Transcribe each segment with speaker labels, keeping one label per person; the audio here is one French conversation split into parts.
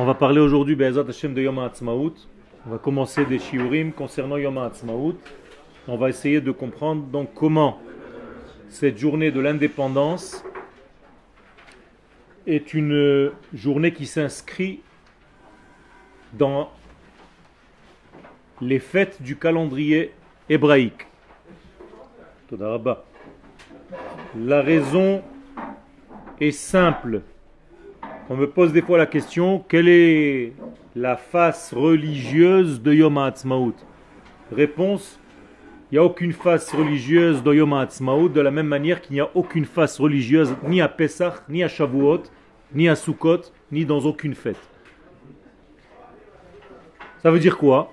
Speaker 1: On va parler aujourd'hui Be'ezat Hashem de Yom HaAtzmaut. On va commencer des shiurim concernant Yom HaAtzmaut. On va essayer de comprendre donc comment cette journée de l'indépendance est une journée qui s'inscrit dans les fêtes du calendrier hébraïque. La raison est simple. On me pose des fois la question, quelle est la face religieuse de Yom HaAtzmaut? Réponse, il n'y a aucune face religieuse de Yom HaAtzmaut de la même manière qu'il n'y a aucune face religieuse ni à Pesach, ni à Shavuot, ni à Sukkot, ni dans aucune fête. Ça veut dire quoi?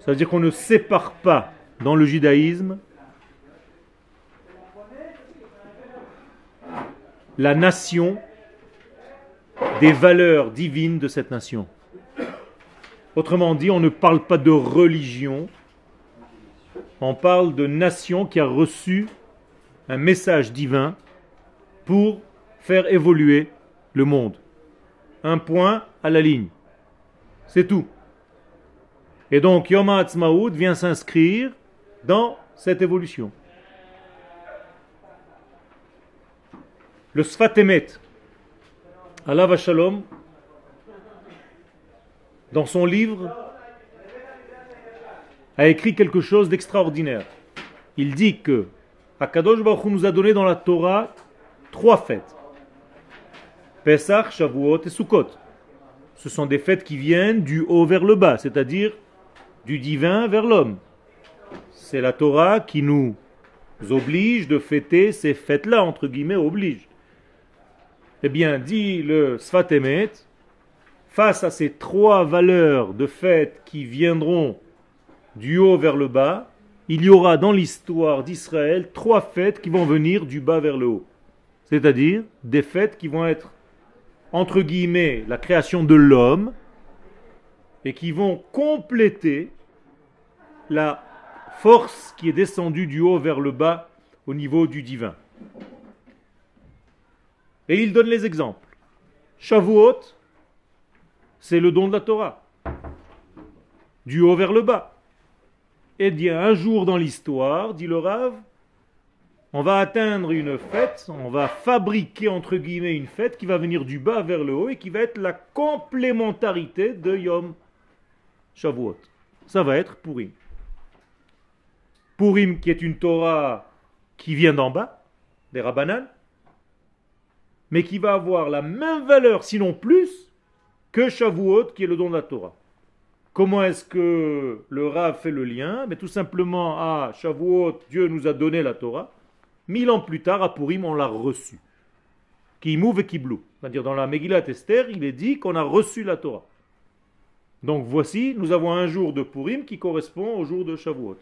Speaker 1: Ça veut dire qu'on ne sépare pas dans le judaïsme la nation des valeurs divines de cette nation. Autrement dit, on ne parle pas de religion, on parle de nation qui a reçu un message divin pour faire évoluer le monde. Un point à la ligne. C'est tout. Et donc Yom HaAtzmaut vient s'inscrire dans cette évolution. Le Sfatemet, Allah Shalom, dans son livre, a écrit quelque chose d'extraordinaire. Il dit que Akadosh Baruch nous a donné dans la Torah trois fêtes. Pesach, Shavuot et Sukkot. Ce sont des fêtes qui viennent du haut vers le bas, c'est-à-dire du divin vers l'homme. C'est la Torah qui nous oblige de fêter ces fêtes-là, entre guillemets, oblige. Eh bien, dit le Sfatemet, face à ces trois valeurs de fête qui viendront du haut vers le bas, il y aura dans l'histoire d'Israël trois fêtes qui vont venir du bas vers le haut. C'est-à-dire des fêtes qui vont être, entre guillemets, la création de l'homme et qui vont compléter la force qui est descendue du haut vers le bas au niveau du divin. Et il donne les exemples. Shavuot, c'est le don de la Torah. Du haut vers le bas. Eh bien, un jour dans l'histoire, dit le Rav, on va atteindre une fête, on va fabriquer entre guillemets une fête qui va venir du bas vers le haut et qui va être la complémentarité de Yom Shavuot. Ça va être Purim. Purim qui est une Torah qui vient d'en bas, des Rabbanan, mais qui va avoir la même valeur, sinon plus, que Shavuot, qui est le don de la Torah. Comment est-ce que le Rav fait le lien? Mais tout simplement, à Shavuot, Dieu nous a donné la Torah. Mille ans plus tard, à Purim, on l'a reçu. Qui mouve et qui blou. C'est-à-dire, dans la Megillat Esther, il est dit qu'on a reçu la Torah. Donc voici, nous avons un jour de Purim qui correspond au jour de Shavuot.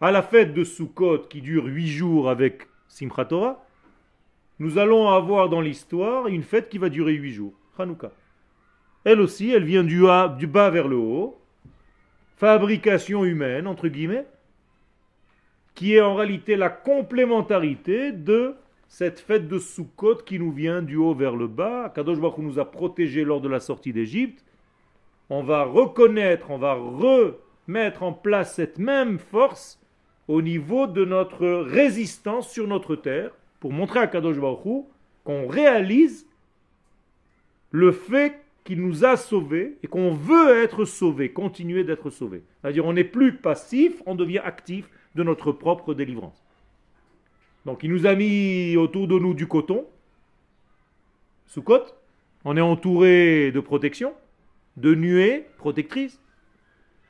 Speaker 1: À la fête de Sukkot, qui dure huit jours avec Simchat Torah, nous allons avoir dans l'histoire une fête qui va durer huit jours, Hanouka. Elle aussi, elle vient du, bas vers le haut, fabrication humaine, entre guillemets, qui est en réalité la complémentarité de cette fête de Sukkot qui nous vient du haut vers le bas. Kadosh Baruch nous a protégés lors de la sortie d'Égypte. On va reconnaître, on va remettre en place cette même force au niveau de notre résistance sur notre terre pour montrer à Kadosh Baruch qu'on réalise le fait qu'il nous a sauvés et qu'on veut être sauvé, continuer d'être sauvé. C'est-à-dire on n'est plus passif, on devient actif de notre propre délivrance. Donc il nous a mis autour de nous du coton, sous côte, on est entouré de protection, de nuées protectrices.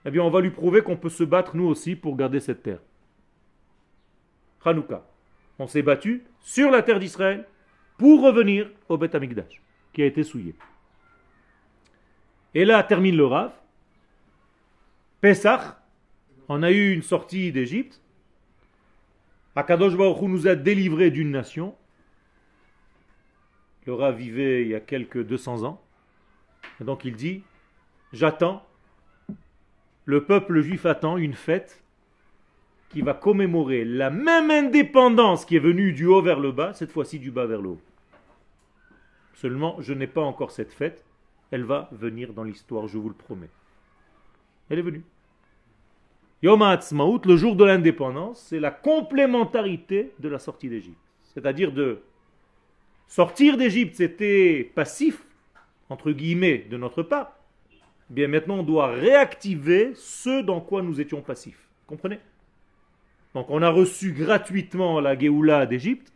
Speaker 1: Eh bien on va lui prouver qu'on peut se battre nous aussi pour garder cette terre. Hanouka on s'est battu sur la terre d'Israël pour revenir au Beth Amikdash, qui a été souillé. Et là termine le Rav. Pesach, on a eu une sortie d'Égypte. Akadosh Baruch nous a délivrés d'une nation. Le Rav vivait il y a quelques 200 ans. Et donc il dit J'attends, le peuple juif attend une fête qui va commémorer la même indépendance qui est venue du haut vers le bas, cette fois-ci du bas vers le haut. Seulement, je n'ai pas encore cette fête, elle va venir dans l'histoire, je vous le promets. Elle est venue. Yom HaAtzmaut, le jour de l'indépendance, c'est la complémentarité de la sortie d'Égypte. C'est-à-dire de sortir d'Égypte, c'était passif, entre guillemets, de notre part. Bien maintenant, on doit réactiver ce dans quoi nous étions passifs. Comprenez? Donc on a reçu gratuitement la Géoula d'Égypte.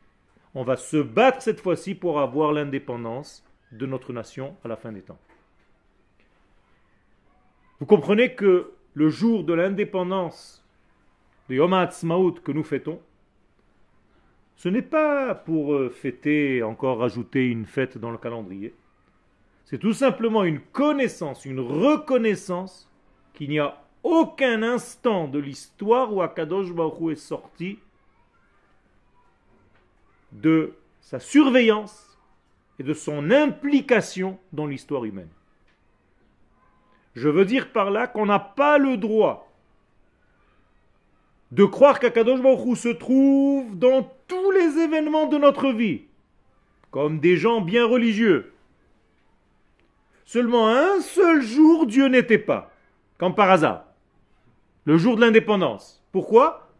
Speaker 1: On va se battre cette fois-ci pour avoir l'indépendance de notre nation à la fin des temps. Vous comprenez que le jour de l'indépendance de Yom HaAtzmaut que nous fêtons, ce n'est pas pour euh, fêter, encore rajouter une fête dans le calendrier. C'est tout simplement une connaissance, une reconnaissance qu'il n'y a aucun instant de l'histoire où Akadosh Baruch est sorti de sa surveillance et de son implication dans l'histoire humaine. Je veux dire par là qu'on n'a pas le droit de croire qu'Akadosh Baruch se trouve dans tous les événements de notre vie, comme des gens bien religieux. Seulement un seul jour, Dieu n'était pas, comme par hasard, le jour de l'indépendance. Pourquoi?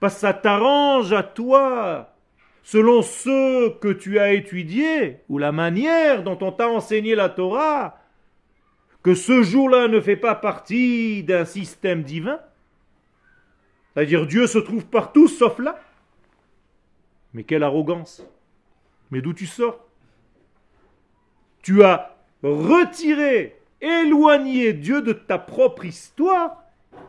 Speaker 1: Parce que ça t'arrange à toi, selon ce que tu as étudié, ou la manière dont on t'a enseigné la Torah, que ce jour-là ne fait pas partie d'un système divin. C'est-à-dire Dieu se trouve partout sauf là. Mais quelle arrogance. Mais d'où tu sors? Tu as retiré, éloigné Dieu de ta propre histoire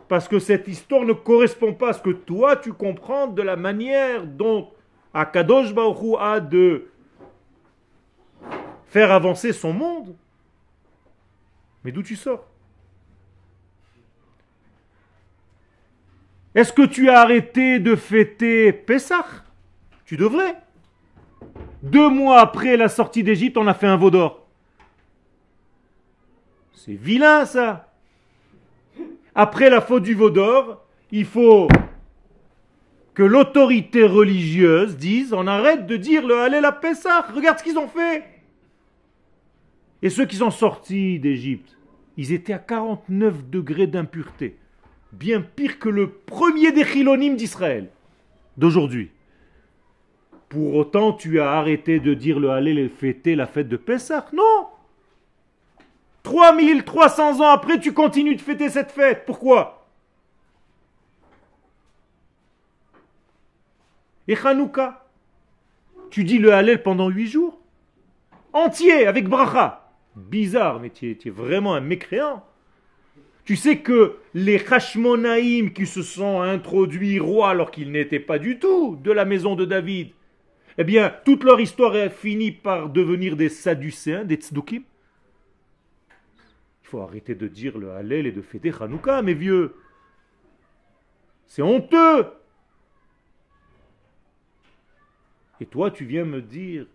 Speaker 1: parce que cette histoire ne correspond pas à ce que toi tu comprends de la manière dont Akadosh Baruch a de faire avancer son monde. Mais d'où tu sors? Est-ce que tu as arrêté de fêter Pessah? Tu devrais. Deux mois après la sortie d'Égypte, on a fait un veau d'or. C'est vilain ça. Après la faute du veau d'or, il faut que l'autorité religieuse dise on arrête de dire le Hallel à Pessah. Regarde ce qu'ils ont fait. Et ceux qui sont sortis d'Égypte, ils étaient à 49 degrés d'impureté. Bien pire que le premier des chilonimes d'Israël d'aujourd'hui. Pour autant, tu as arrêté de dire le Hallel et fêter la fête de Pessah Non 3300 ans après, tu continues de fêter cette fête. Pourquoi? Et Hanouka Tu dis le Hallel pendant huit jours? Entier, avec bracha bizarre, mais tu es, vraiment un mécréant. Tu sais que les Hashmonaïm qui se sont introduits rois alors qu'ils n'étaient pas du tout de la maison de David, eh bien, toute leur histoire a fini par devenir des Sadducéens, des Tzdukim. Faut arrêter de dire le Hallel et de fêter Hanouka, mes vieux. C'est honteux. Et toi, tu viens me dire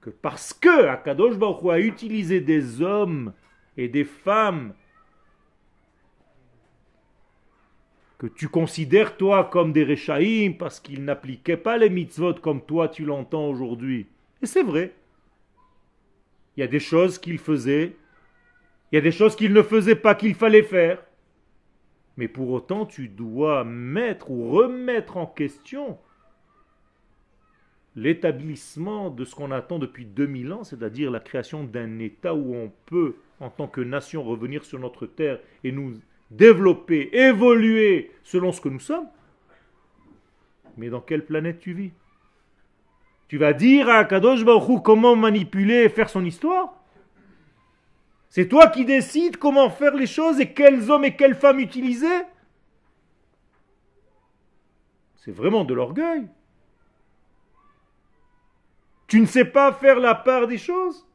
Speaker 1: que parce que Akadosh Baruch a utilisé des hommes et des femmes que tu considères toi comme des Rechaïm parce qu'ils n'appliquaient pas les mitzvot comme toi tu l'entends aujourd'hui. Et c'est vrai. Il y a des choses qu'ils faisaient, il y a des choses qu'ils ne faisaient pas qu'il fallait faire. Mais pour autant, tu dois mettre ou remettre en question l'établissement de ce qu'on attend depuis 2000 ans, c'est-à-dire la création d'un État où on peut, en tant que nation, revenir sur notre terre et nous développer, évoluer selon ce que nous sommes. Mais dans quelle planète tu vis? Tu vas dire à Kadosh Baruch comment manipuler et faire son histoire? C'est toi qui décides comment faire les choses et quels hommes et quelles femmes utiliser C'est vraiment de l'orgueil. Tu ne sais pas faire la part des choses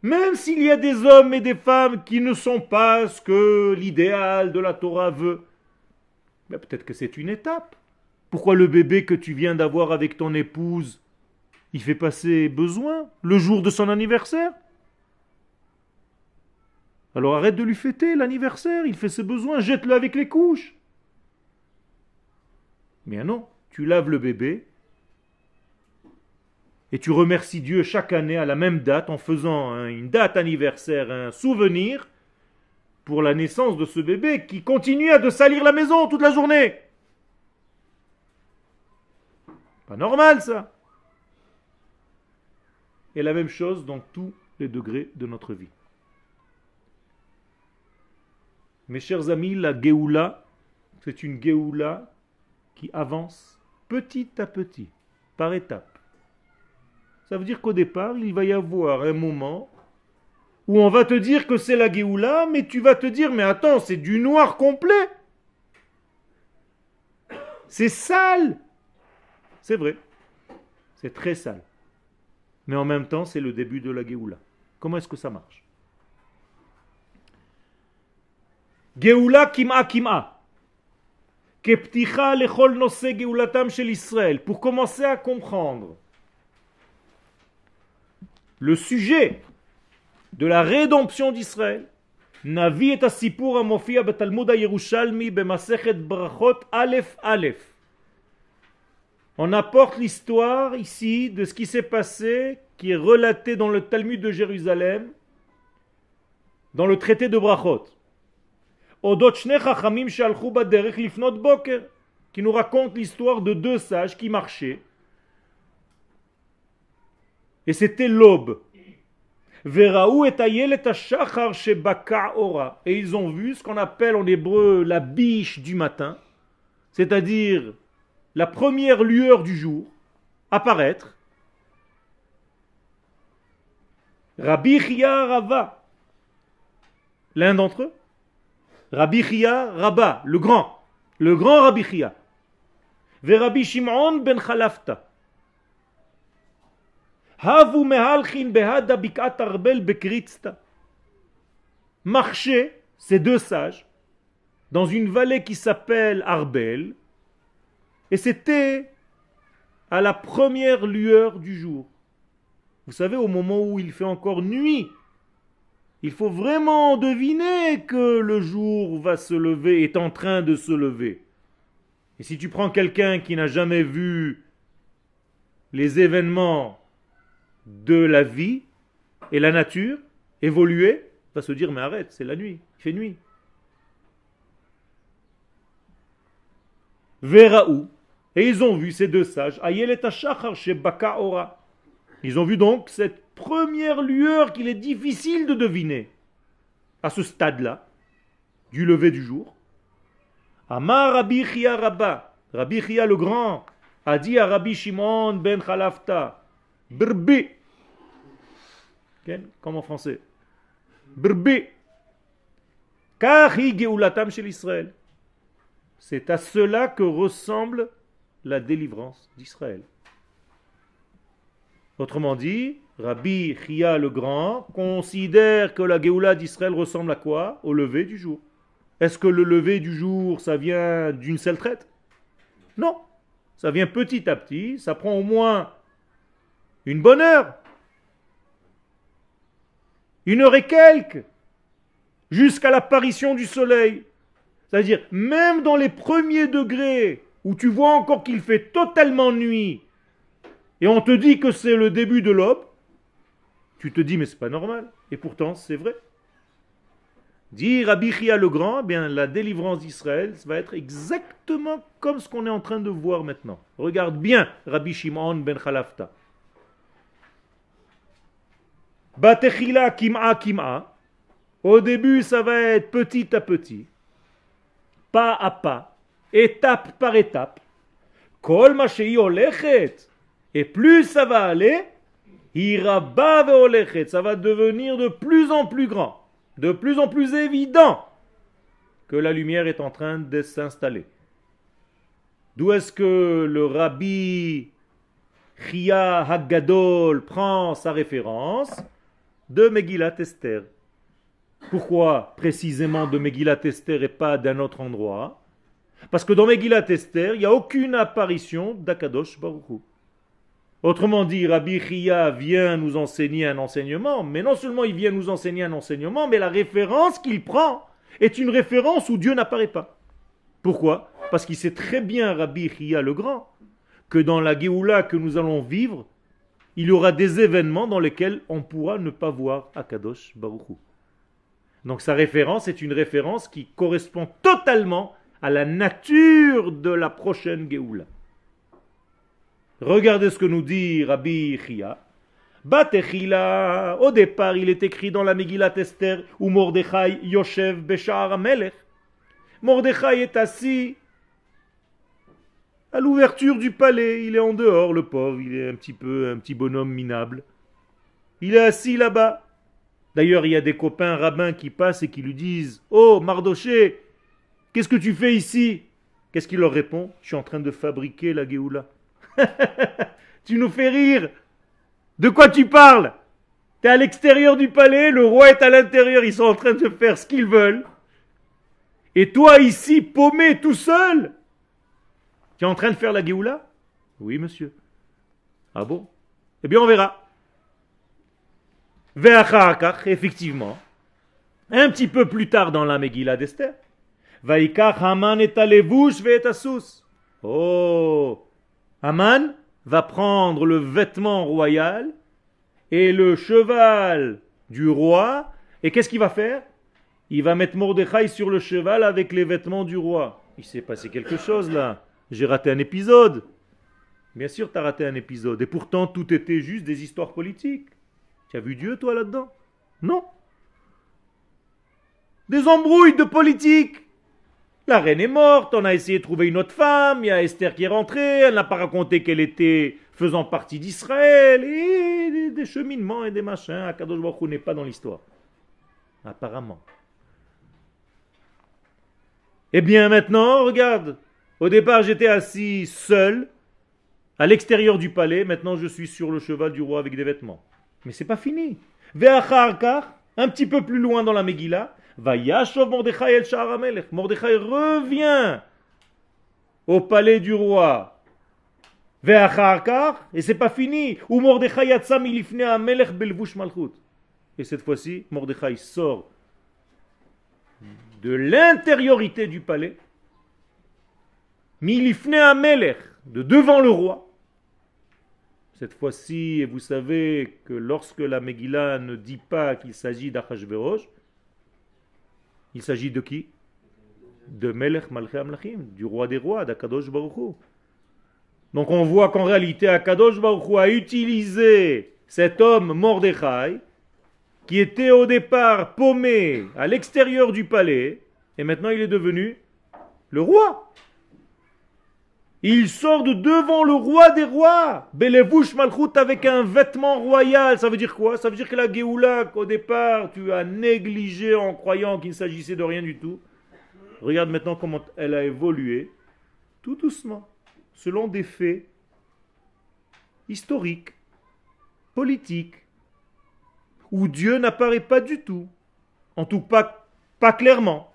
Speaker 1: Même s'il y a des hommes et des femmes qui ne sont pas ce que l'idéal de la Torah veut, peut-être que c'est une étape. Pourquoi le bébé que tu viens d'avoir avec ton épouse, il fait passer besoin le jour de son anniversaire? Alors arrête de lui fêter l'anniversaire, il fait ses besoins, jette-le avec les couches. Mais non, tu laves le bébé, et tu remercies Dieu chaque année à la même date en faisant une date anniversaire, un souvenir pour la naissance de ce bébé qui continue à te salir la maison toute la journée. Pas normal ça. Et la même chose dans tous les degrés de notre vie. Mes chers amis, la Géoula, c'est une Géoula qui avance petit à petit, par étapes. Ça veut dire qu'au départ, il va y avoir un moment où on va te dire que c'est la Géoula, mais tu vas te dire, mais attends, c'est du noir complet. C'est sale. C'est vrai. C'est très sale. Mais en même temps, c'est le début de la Géoula. Comment est-ce que ça marche? Géoula kima kima. Pour commencer à comprendre le sujet de la rédemption d'Israël, Navi et Asipur Amofia Betalmud Yerushalmi Bemasechet Brachot Aleph Aleph. On apporte l'histoire ici de ce qui s'est passé, qui est relaté dans le Talmud de Jérusalem, dans le traité de Brachot qui nous raconte l'histoire de deux sages qui marchaient. Et c'était l'aube. Et ils ont vu ce qu'on appelle en hébreu la biche du matin, c'est-à-dire la première lueur du jour, apparaître. Rabbi Chia Rava, l'un d'entre eux, Rabbi Chia Rabba, le grand, le grand Rabbi Chia. Rabbi Shimon ben Khalafta. Havu mehalchin behada bikat arbel bekritzta. Marchaient ces deux sages dans une vallée qui s'appelle Arbel, et c'était à la première lueur du jour. Vous savez, au moment où il fait encore nuit, il faut vraiment deviner que le jour va se lever, est en train de se lever. Et si tu prends quelqu'un qui n'a jamais vu les événements de la vie et la nature évoluer, va se dire mais arrête, c'est la nuit, il fait nuit. où? Et ils ont vu ces deux sages. Ils ont vu donc cette première lueur qu'il est difficile de deviner à ce stade-là, du lever du jour. Amar Rabbi Chia Rabba, Rabbi Chia le grand, a dit à Rabbi Shimon ben Khalafta, Brbi, comme en français, Brbi, Geulatam chez l'Israël. C'est à cela que ressemble la délivrance d'Israël. Autrement dit, Rabbi Chia le Grand considère que la Géoula d'Israël ressemble à quoi? Au lever du jour. Est-ce que le lever du jour, ça vient d'une seule traite? Non. Ça vient petit à petit, ça prend au moins une bonne heure. Une heure et quelques. Jusqu'à l'apparition du soleil. C'est-à-dire, même dans les premiers degrés, où tu vois encore qu'il fait totalement nuit, et on te dit que c'est le début de l'aube, tu te dis, mais c'est pas normal. Et pourtant, c'est vrai. Dit Rabbi Chia le Grand, eh bien la délivrance d'Israël va être exactement comme ce qu'on est en train de voir maintenant. Regarde bien Rabbi Shimon ben Khalafta. Batechila kim'a kim'a. Au début, ça va être petit à petit, pas à pas, étape par étape. Kol Et plus ça va aller, ça va devenir de plus en plus grand, de plus en plus évident que la lumière est en train de s'installer. D'où est-ce que le rabbi Chia Haggadol prend sa référence De Megillat Esther? Pourquoi précisément de Megillat Esther et pas d'un autre endroit? Parce que dans Megillat Esther, il n'y a aucune apparition d'Akadosh Baruch Autrement dit, Rabbi Chia vient nous enseigner un enseignement, mais non seulement il vient nous enseigner un enseignement, mais la référence qu'il prend est une référence où Dieu n'apparaît pas. Pourquoi? Parce qu'il sait très bien, Rabbi Chia le Grand, que dans la Géoula que nous allons vivre, il y aura des événements dans lesquels on pourra ne pas voir Akadosh Baruch Donc sa référence est une référence qui correspond totalement à la nature de la prochaine Géoula. Regardez ce que nous dit Rabbi Chia. Batechila, au départ, il est écrit dans la Megillat Esther, où Mordechai Yoshev Beshar Amelech. Mordechai est assis à l'ouverture du palais. Il est en dehors, le pauvre. Il est un petit peu un petit bonhomme minable. Il est assis là-bas. D'ailleurs, il y a des copains rabbins qui passent et qui lui disent Oh, Mardoché, qu'est-ce que tu fais ici? Qu'est-ce qu'il leur répond? Je suis en train de fabriquer la Géoula. tu nous fais rire. De quoi tu parles? Tu es à l'extérieur du palais, le roi est à l'intérieur, ils sont en train de faire ce qu'ils veulent. Et toi ici, paumé tout seul, tu es en train de faire la Géoula? Oui, monsieur. Ah bon? Eh bien, on verra. Effectivement, un petit peu plus tard dans la Megillah d'Esther, Vaikach Haman et Oh Haman va prendre le vêtement royal et le cheval du roi, et qu'est-ce qu'il va faire? Il va mettre Mordechai sur le cheval avec les vêtements du roi. Il s'est passé quelque chose là. J'ai raté un épisode. Bien sûr, tu as raté un épisode. Et pourtant, tout était juste des histoires politiques. Tu as vu Dieu, toi, là-dedans? Non. Des embrouilles de politique. La reine est morte, on a essayé de trouver une autre femme, il y a Esther qui est rentrée, elle n'a pas raconté qu'elle était faisant partie d'Israël, et des, cheminements et des machins. Akadosh Baruch n'est pas dans l'histoire. Apparemment. Eh bien maintenant, regarde, au départ j'étais assis seul, à l'extérieur du palais, maintenant je suis sur le cheval du roi avec des vêtements. Mais c'est pas fini. un petit peu plus loin dans la Megillah, Vayashov Mordechai el Sharamelech. Mordechai revient au palais du roi. Et c'est pas fini. Ou Mordechai yatsam ilifne amelech belvush malchut. Et cette fois-ci, Mordechai sort de l'intériorité du palais. Milifne amelech, de devant le roi. Cette fois-ci, vous savez que lorsque la Megillah ne dit pas qu'il s'agit d'Achashverosh, il s'agit de qui? De Melech Malchei Amlachim, du roi des rois, d'Akadosh Baruch Donc on voit qu'en réalité, Akadosh Baruch a utilisé cet homme Mordechai, qui était au départ paumé à l'extérieur du palais, et maintenant il est devenu le roi. Il sort de devant le roi des rois. Belevouche Malchut avec un vêtement royal. Ça veut dire quoi? Ça veut dire que la Géoula, au départ, tu as négligé en croyant qu'il ne s'agissait de rien du tout. Regarde maintenant comment elle a évolué, tout doucement, selon des faits historiques, politiques, où Dieu n'apparaît pas du tout. En tout cas, pas clairement.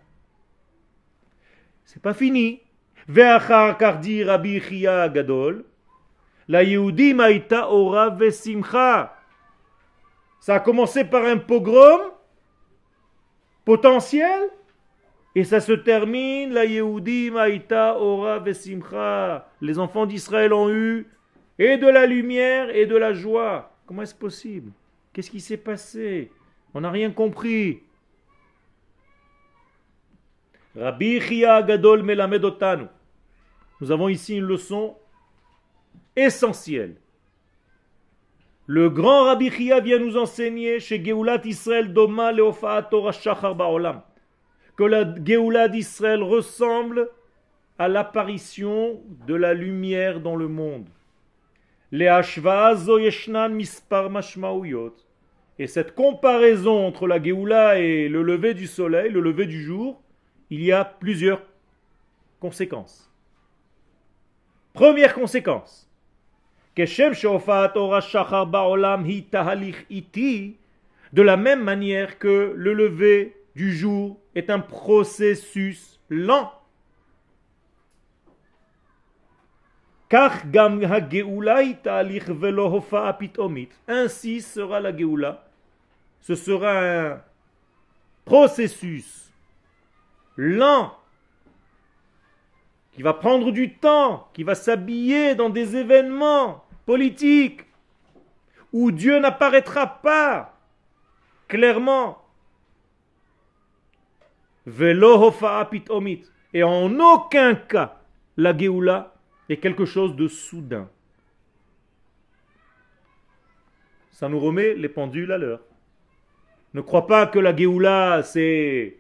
Speaker 1: C'est pas fini. Ve'achar kardi Rabbi Chia Gadol, la ora vesimcha. Ça a commencé par un pogrom potentiel et ça se termine, la Yehudim aïta ora vesimcha. Les enfants d'Israël ont eu et de la lumière et de la joie. Comment est-ce possible? Qu'est-ce qui s'est passé? On n'a rien compris. Rabbi Chia Gadol Melamed Otanu. Nous avons ici une leçon essentielle. Le grand Rabbi Chia vient nous enseigner chez Geulat Israël Doma Torah Shachar Ba'olam que la Geulat d'Israël ressemble à l'apparition de la lumière dans le monde. mispar Et cette comparaison entre la Géoula et le lever du soleil, le lever du jour, il y a plusieurs conséquences. Première conséquence. De la même manière que le lever du jour est un processus lent. Ainsi sera la Geoula. Ce sera un processus lent, qui va prendre du temps, qui va s'habiller dans des événements politiques. où Dieu n'apparaîtra pas clairement. Et en aucun cas, la Géoula est quelque chose de soudain. Ça nous remet les pendules à l'heure. Ne crois pas que la Géoula, c'est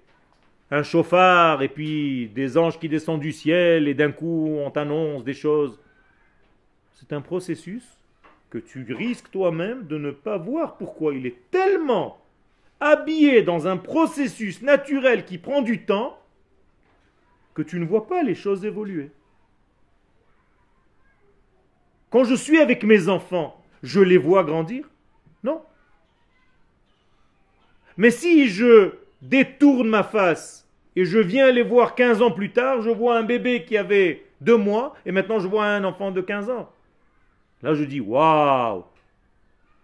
Speaker 1: un chauffard et puis des anges qui descendent du ciel et d'un coup on t'annonce des choses. C'est un processus que tu risques toi-même de ne pas voir pourquoi? Il est tellement habillé dans un processus naturel qui prend du temps que tu ne vois pas les choses évoluer. Quand je suis avec mes enfants, je les vois grandir? Non. Mais si je détourne ma face et je viens les voir 15 ans plus tard, je vois un bébé qui avait deux mois et maintenant je vois un enfant de 15 ans. Là je dis waouh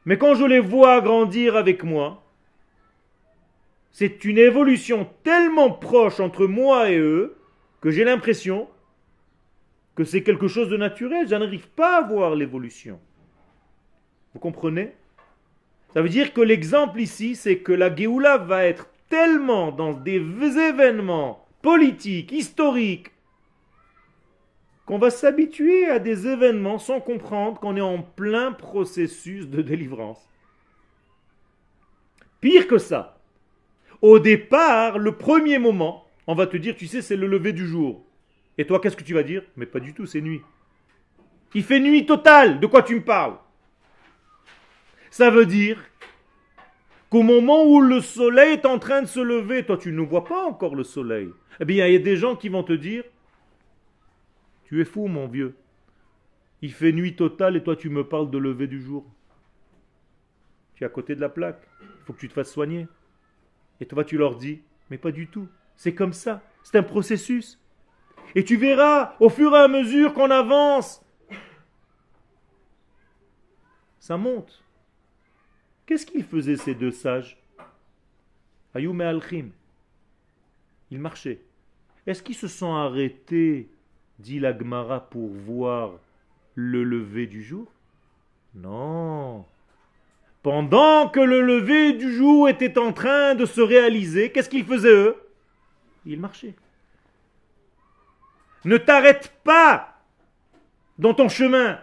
Speaker 1: Mais quand je les vois grandir avec moi, c'est une évolution tellement proche entre moi et eux que j'ai l'impression que c'est quelque chose de naturel. Je n'arrive pas à voir l'évolution. Vous comprenez? Ça veut dire que l'exemple ici, c'est que la Géoula va être tellement dans des événements politiques, historiques, qu'on va s'habituer à des événements sans comprendre qu'on est en plein processus de délivrance. Pire que ça, au départ, le premier moment, on va te dire, tu sais, c'est le lever du jour. Et toi, qu'est-ce que tu vas dire? Mais pas du tout, c'est nuit. Il fait nuit totale, de quoi tu me parles? Ça veut dire qu'au moment où le soleil est en train de se lever, toi tu ne vois pas encore le soleil. Eh bien, il y a des gens qui vont te dire, tu es fou mon vieux. Il fait nuit totale et toi tu me parles de lever du jour. Tu es à côté de la plaque. Il faut que tu te fasses soigner. Et toi tu leur dis, mais pas du tout. C'est comme ça. C'est un processus. Et tu verras, au fur et à mesure qu'on avance, ça monte. Qu'est-ce qu'ils faisaient ces deux sages Ayoum et Al-Khim. Ils marchaient. Est-ce qu'ils se sont arrêtés, dit la Gemara, pour voir le lever du jour? Non. Pendant que le lever du jour était en train de se réaliser, qu'est-ce qu'ils faisaient eux? Ils marchaient. Ne t'arrête pas dans ton chemin.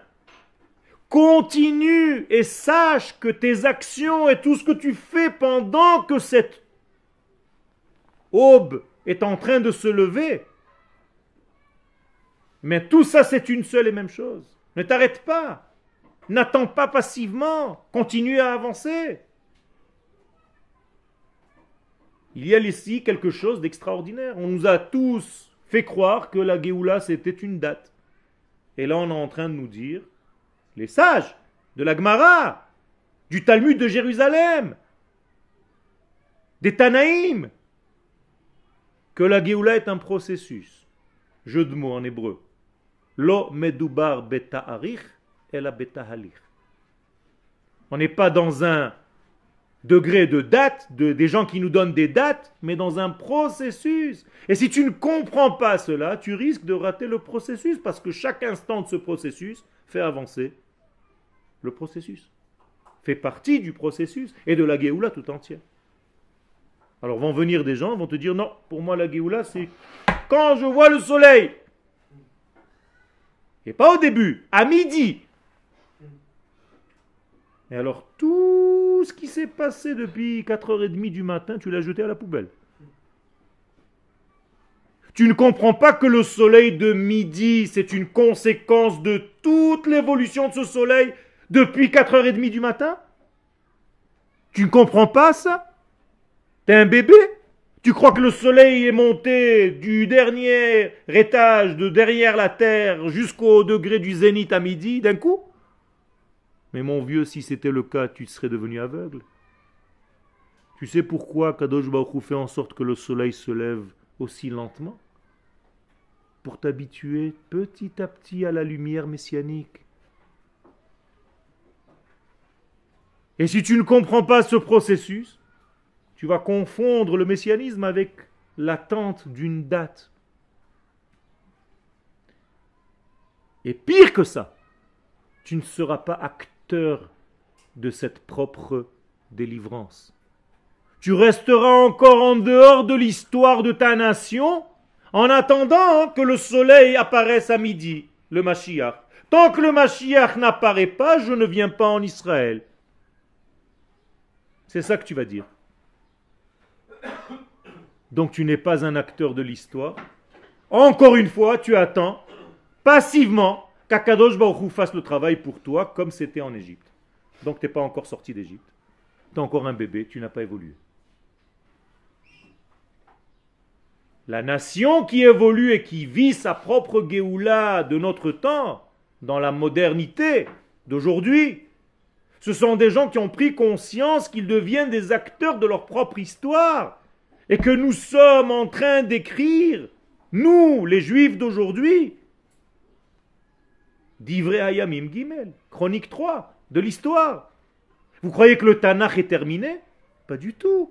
Speaker 1: Continue et sache que tes actions et tout ce que tu fais pendant que cette aube est en train de se lever, mais tout ça c'est une seule et même chose. Ne t'arrête pas. N'attends pas passivement. Continue à avancer. Il y a ici quelque chose d'extraordinaire. On nous a tous fait croire que la Géoula c'était une date. Et là on est en train de nous dire les sages de la Gemara, du Talmud de Jérusalem, des Tanaïm, que la Géoula est un processus. Jeu de mots en hébreu. Lo medubar et la beta On n'est pas dans un degré de date, de, des gens qui nous donnent des dates, mais dans un processus. Et si tu ne comprends pas cela, tu risques de rater le processus, parce que chaque instant de ce processus fait avancer le processus. Fait partie du processus et de la Géoula tout entière. Alors vont venir des gens, vont te dire non, pour moi la Géoula c'est quand je vois le soleil. Et pas au début, à midi. Et alors tout ce qui s'est passé depuis 4h30 du matin, tu l'as jeté à la poubelle. Tu ne comprends pas que le soleil de midi, c'est une conséquence de toute l'évolution de ce soleil depuis 4h30 du matin? Tu ne comprends pas ça? T'es un bébé? Tu crois que le soleil est monté du dernier étage de derrière la terre jusqu'au degré du zénith à midi d'un coup? Mais mon vieux, si c'était le cas, tu serais devenu aveugle. Tu sais pourquoi Kadosh Baruch fait en sorte que le soleil se lève aussi lentement? Pour t'habituer petit à petit à la lumière messianique. Et si tu ne comprends pas ce processus, tu vas confondre le messianisme avec l'attente d'une date. Et pire que ça, tu ne seras pas acteur de cette propre délivrance. Tu resteras encore en dehors de l'histoire de ta nation en attendant que le soleil apparaisse à midi, le Mashiach. Tant que le Mashiach n'apparaît pas, je ne viens pas en Israël. C'est ça que tu vas dire. Donc tu n'es pas un acteur de l'histoire. Encore une fois, tu attends passivement qu'Akadosh Baruch fasse le travail pour toi comme c'était en Égypte. Donc tu n'es pas encore sorti d'Égypte. Tu es encore un bébé, tu n'as pas évolué. La nation qui évolue et qui vit sa propre Géoula de notre temps, dans la modernité d'aujourd'hui, ce sont des gens qui ont pris conscience qu'ils deviennent des acteurs de leur propre histoire et que nous sommes en train d'écrire, nous, les juifs d'aujourd'hui, d'Ivré Ayamim Gimel, chronique 3 de l'histoire. Vous croyez que le Tanakh est terminé? Pas du tout.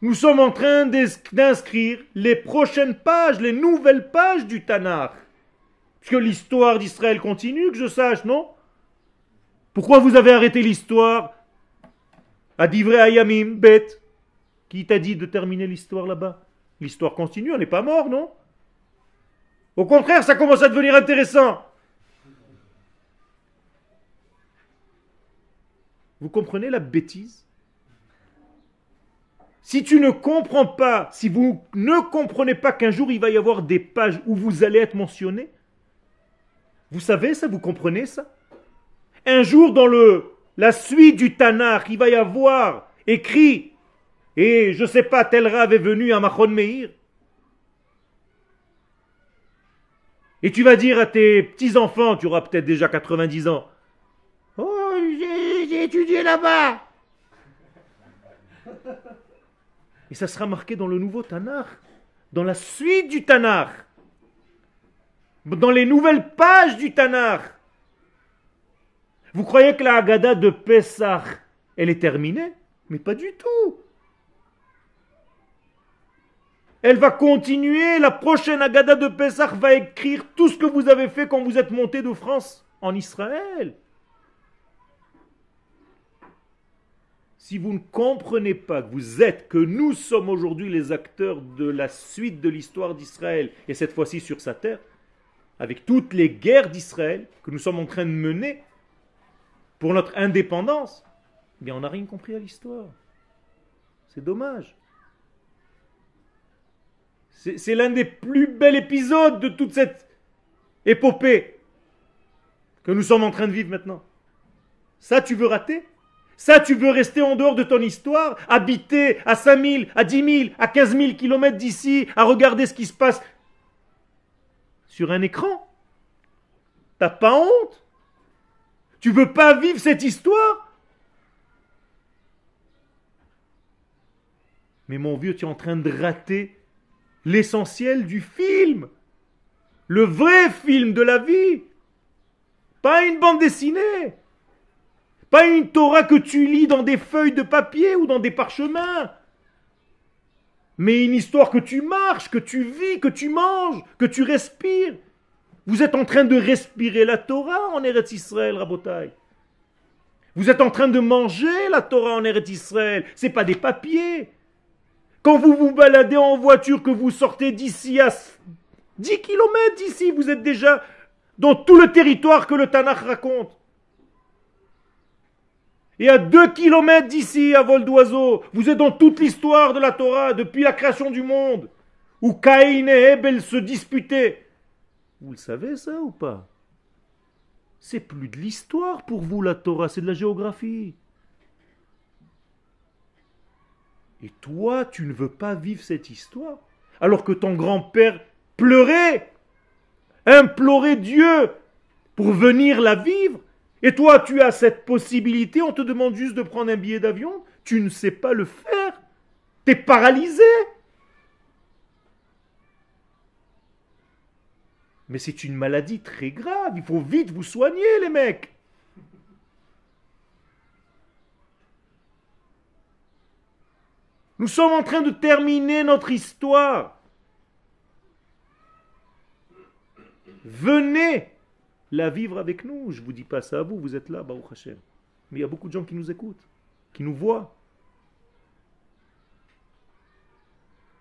Speaker 1: Nous sommes en train d'inscrire les prochaines pages, les nouvelles pages du Tanakh. que l'histoire d'Israël continue, que je sache, non? Pourquoi vous avez arrêté l'histoire à Divré Ayamim, bête Qui t'a dit de terminer l'histoire là-bas? L'histoire continue, on n'est pas mort, non? Au contraire, ça commence à devenir intéressant. Vous comprenez la bêtise? Si tu ne comprends pas, si vous ne comprenez pas qu'un jour il va y avoir des pages où vous allez être mentionné, vous savez ça, vous comprenez ça? Un jour dans le, la suite du Tanakh, il va y avoir écrit, et je ne sais pas, tel rave est venu à Machon Meir. Et tu vas dire à tes petits-enfants, tu auras peut-être déjà 90 ans, j'ai étudié là-bas. Et ça sera marqué dans le nouveau Tanakh, dans la suite du Tanakh, dans les nouvelles pages du Tanakh. Vous croyez que la Haggadah de Pessah, elle est terminée? Mais pas du tout. Elle va continuer, la prochaine Haggadah de Pessah va écrire tout ce que vous avez fait quand vous êtes monté de France en Israël. si vous ne comprenez pas que vous êtes, que nous sommes aujourd'hui les acteurs de la suite de l'histoire d'Israël, et cette fois-ci sur sa terre, avec toutes les guerres d'Israël que nous sommes en train de mener pour notre indépendance, eh bien on n'a rien compris à l'histoire. C'est dommage. C'est l'un des plus bels épisodes de toute cette épopée que nous sommes en train de vivre maintenant. Ça, tu veux rater? Ça, tu veux rester en dehors de ton histoire, habiter à 5000, à 10 000, à 15 000 kilomètres d'ici, à regarder ce qui se passe sur un écran? T'as pas honte? Tu veux pas vivre cette histoire? Mais mon vieux, tu es en train de rater l'essentiel du film. Le vrai film de la vie. Pas une bande dessinée. Pas une Torah que tu lis dans des feuilles de papier ou dans des parchemins. Mais une histoire que tu marches, que tu vis, que tu manges, que tu respires. Vous êtes en train de respirer la Torah en Eretz Israël, Rabotai. Vous êtes en train de manger la Torah en Eretz Israël. C'est pas des papiers. Quand vous vous baladez en voiture, que vous sortez d'ici à 10 kilomètres d'ici, vous êtes déjà dans tout le territoire que le Tanakh raconte. Et à deux kilomètres d'ici, à vol d'oiseau, vous êtes dans toute l'histoire de la Torah depuis la création du monde, où Caïn et Abel se disputaient. Vous le savez ça ou pas? C'est plus de l'histoire pour vous la Torah, c'est de la géographie. Et toi, tu ne veux pas vivre cette histoire, alors que ton grand-père pleurait, implorait Dieu pour venir la vivre. Et toi, tu as cette possibilité, on te demande juste de prendre un billet d'avion, tu ne sais pas le faire. Tu es paralysé. Mais c'est une maladie très grave, il faut vite vous soigner les mecs. Nous sommes en train de terminer notre histoire. Venez la vivre avec nous. Je ne vous dis pas ça à vous, vous êtes là, Baruch. Mais il y a beaucoup de gens qui nous écoutent, qui nous voient.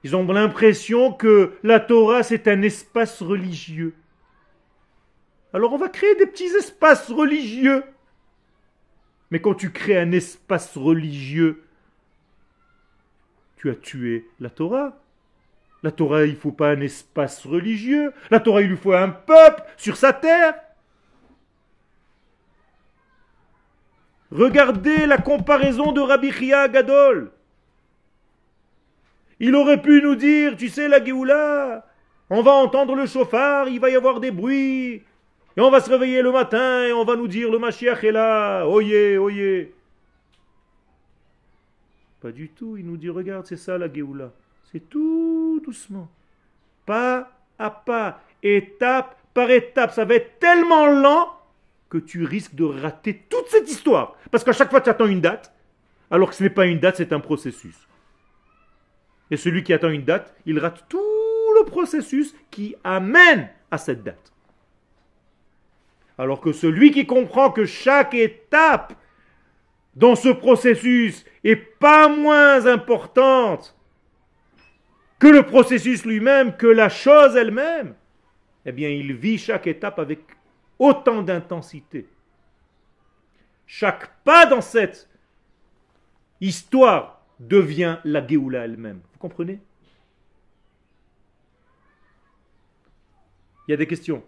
Speaker 1: Ils ont l'impression que la Torah, c'est un espace religieux. Alors on va créer des petits espaces religieux. Mais quand tu crées un espace religieux, tu as tué la Torah. La Torah, il ne faut pas un espace religieux. La Torah, il lui faut un peuple sur sa terre. Regardez la comparaison de Rabbi Chia Gadol. Il aurait pu nous dire, tu sais, la Géoula, on va entendre le chauffard, il va y avoir des bruits, et on va se réveiller le matin et on va nous dire, le Mashiach est là, oyez, oyez. Pas du tout, il nous dit, regarde, c'est ça la Géoula. C'est tout doucement, pas à pas, étape par étape. Ça va être tellement lent que tu risques de rater toute cette histoire. Parce qu'à chaque fois, tu attends une date, alors que ce n'est pas une date, c'est un processus. Et celui qui attend une date, il rate tout le processus qui amène à cette date. Alors que celui qui comprend que chaque étape dans ce processus est pas moins importante que le processus lui-même, que la chose elle-même, eh bien il vit chaque étape avec autant d'intensité. Chaque pas dans cette histoire devient la Géoula elle-même. Comprenez? Il y a des questions?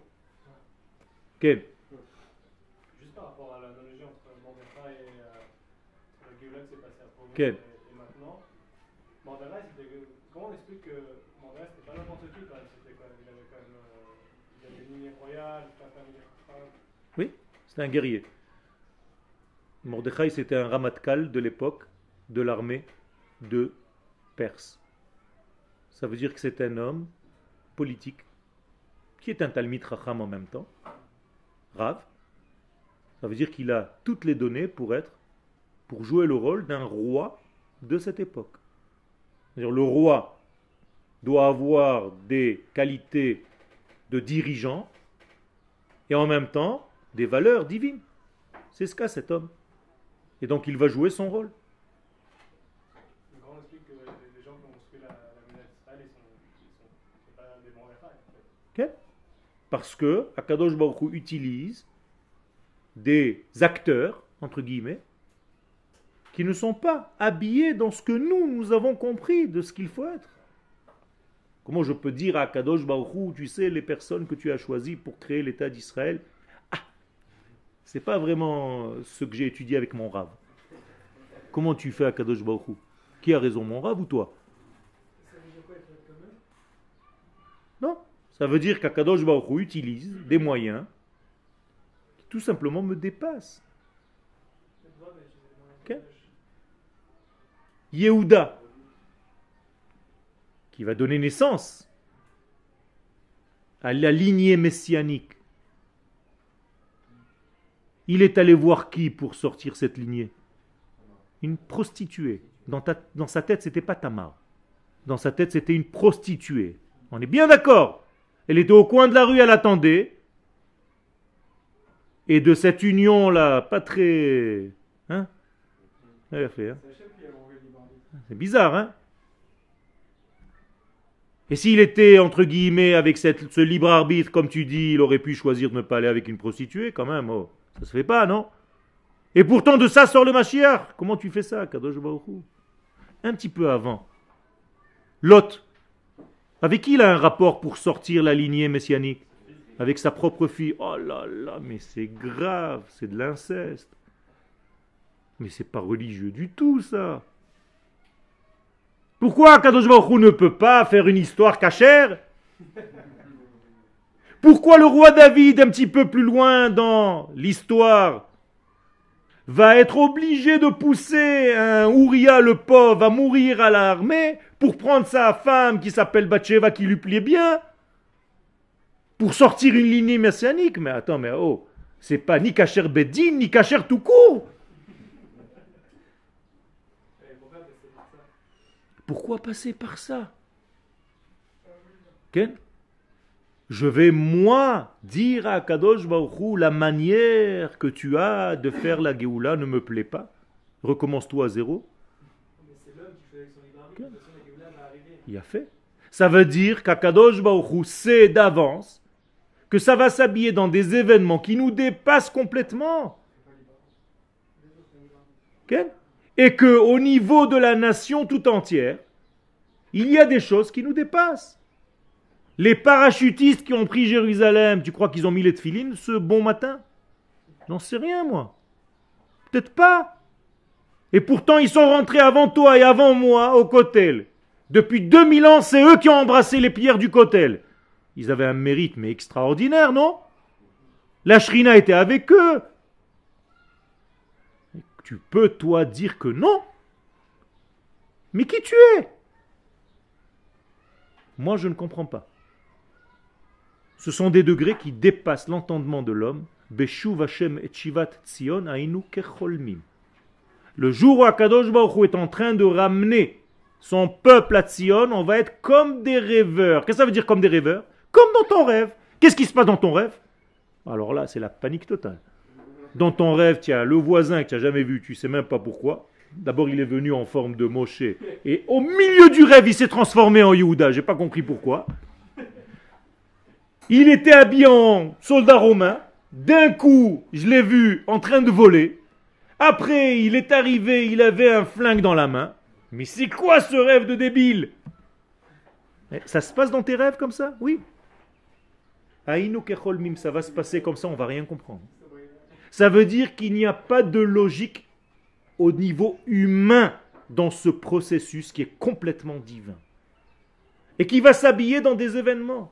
Speaker 2: Ok. Juste par rapport à l'analogie entre Mordechai et euh, la qui s'est passée à Provence
Speaker 1: okay.
Speaker 2: et, et, maintenant, Mordechai, comment on explique que Mordechai, c'était pas n'importe qui quand même, c'était quand même, il avait quand même euh, il avait une lignée royale, pas famille
Speaker 1: Oui, c'était un guerrier. Mordechai, c'était un ramatkal de l'époque de l'armée de Perse. Ça veut dire que c'est un homme politique qui est un Talmid Racham en même temps, Rav. Ça veut dire qu'il a toutes les données pour être, pour jouer le rôle d'un roi de cette époque. C'est-à-dire le roi doit avoir des qualités de dirigeant et en même temps des valeurs divines. C'est ce qu'a cet homme. Et donc il va jouer son rôle. Parce que Akadosh Baruch utilise des acteurs, entre guillemets, qui ne sont pas habillés dans ce que nous, nous avons compris de ce qu'il faut être. Comment je peux dire à Akadosh Baruch Hu, tu sais, les personnes que tu as choisies pour créer l'État d'Israël, ah, c'est pas vraiment ce que j'ai étudié avec mon Rav. Comment tu fais Akadosh Baruch Hu? Qui a raison, mon Rav ou toi Non, ça veut dire qu'Akadosh Baruch utilise des moyens qui tout simplement me dépassent. Okay. Yehuda, qui va donner naissance à la lignée messianique. Il est allé voir qui pour sortir cette lignée? Une prostituée. Dans, dans sa tête, c'était pas Tamar. Dans sa tête, c'était une prostituée. On est bien d'accord elle était au coin de la rue, elle attendait. Et de cette union-là, pas très... Hein, C'est bizarre, hein? Et s'il était, entre guillemets, avec ce libre arbitre, comme tu dis, il aurait pu choisir de ne pas aller avec une prostituée, quand même. Oh, ça se fait pas, non? Et pourtant, de ça sort le Mashiach. Comment tu fais ça, Kadosh Un petit peu avant. Lot, avec qui il a un rapport pour sortir la lignée messianique? Avec sa propre fille. Oh là là, mais c'est grave, c'est de l'inceste. Mais c'est pas religieux du tout, ça. Pourquoi Kadosh ne peut pas faire une histoire cachère? Pourquoi le roi David, un petit peu plus loin dans l'histoire, va être obligé de pousser un Ouria le pauvre à mourir à l'armée pour prendre sa femme qui s'appelle Bathsheba qui lui plaît bien, pour sortir une lignée messianique. Mais attends, mais oh, c'est pas ni Kacher Bedin, ni Kacher tout court. Pourquoi passer par ça? Je vais moi dire à Kadosh Baruch la manière que tu as de faire la Géoula ne me plaît pas. Recommence-toi à zéro.
Speaker 2: Mais c'est l'homme qui fait avec son libre arbitre. De toute façon, la Géoula va arriver.
Speaker 1: Il a fait. Ça veut dire qu'Akadosh Baruch sait d'avance que ça va s'habiller dans des événements qui nous dépassent complètement. Et que au niveau de la nation tout entière, il y a des choses qui nous dépassent. Les parachutistes qui ont pris Jérusalem, tu crois qu'ils ont mis les tefilines ce bon matin? J'en sais rien, moi. Peut-être pas. Et pourtant, ils sont rentrés avant toi et avant moi au Kotel. Depuis 2000 ans, c'est eux qui ont embrassé les pierres du Kotel. Ils avaient un mérite, mais extraordinaire, non? La Shrina était avec eux. Tu peux, toi, dire que non? Mais qui tu es? Moi, je ne comprends pas. Ce sont des degrés qui dépassent l'entendement de l'homme. Le jour où Akadosh Baruch est en train de ramener son peuple à Tzion, on va être comme des rêveurs. Qu'est-ce que ça veut dire comme des rêveurs? Comme dans ton rêve. Qu'est-ce qui se passe dans ton rêve? Alors là, c'est la panique totale. Dans ton rêve, tu as le voisin que tu n'as jamais vu, tu sais même pas pourquoi. D'abord, il est venu en forme de Moshe. Et au milieu du rêve, il s'est transformé en Yehuda. J'ai pas compris pourquoi. Il était habillé en soldat romain. D'un coup, je l'ai vu en train de voler. Après, il est arrivé, il avait un flingue dans la main. Mais c'est quoi ce rêve de débile? Eh, Ça se passe dans tes rêves comme ça? Oui. Aïnou mim, ça va se passer comme ça, on va rien comprendre. Ça veut dire qu'il n'y a pas de logique au niveau humain dans ce processus qui est complètement divin. Et qui va s'habiller dans des événements.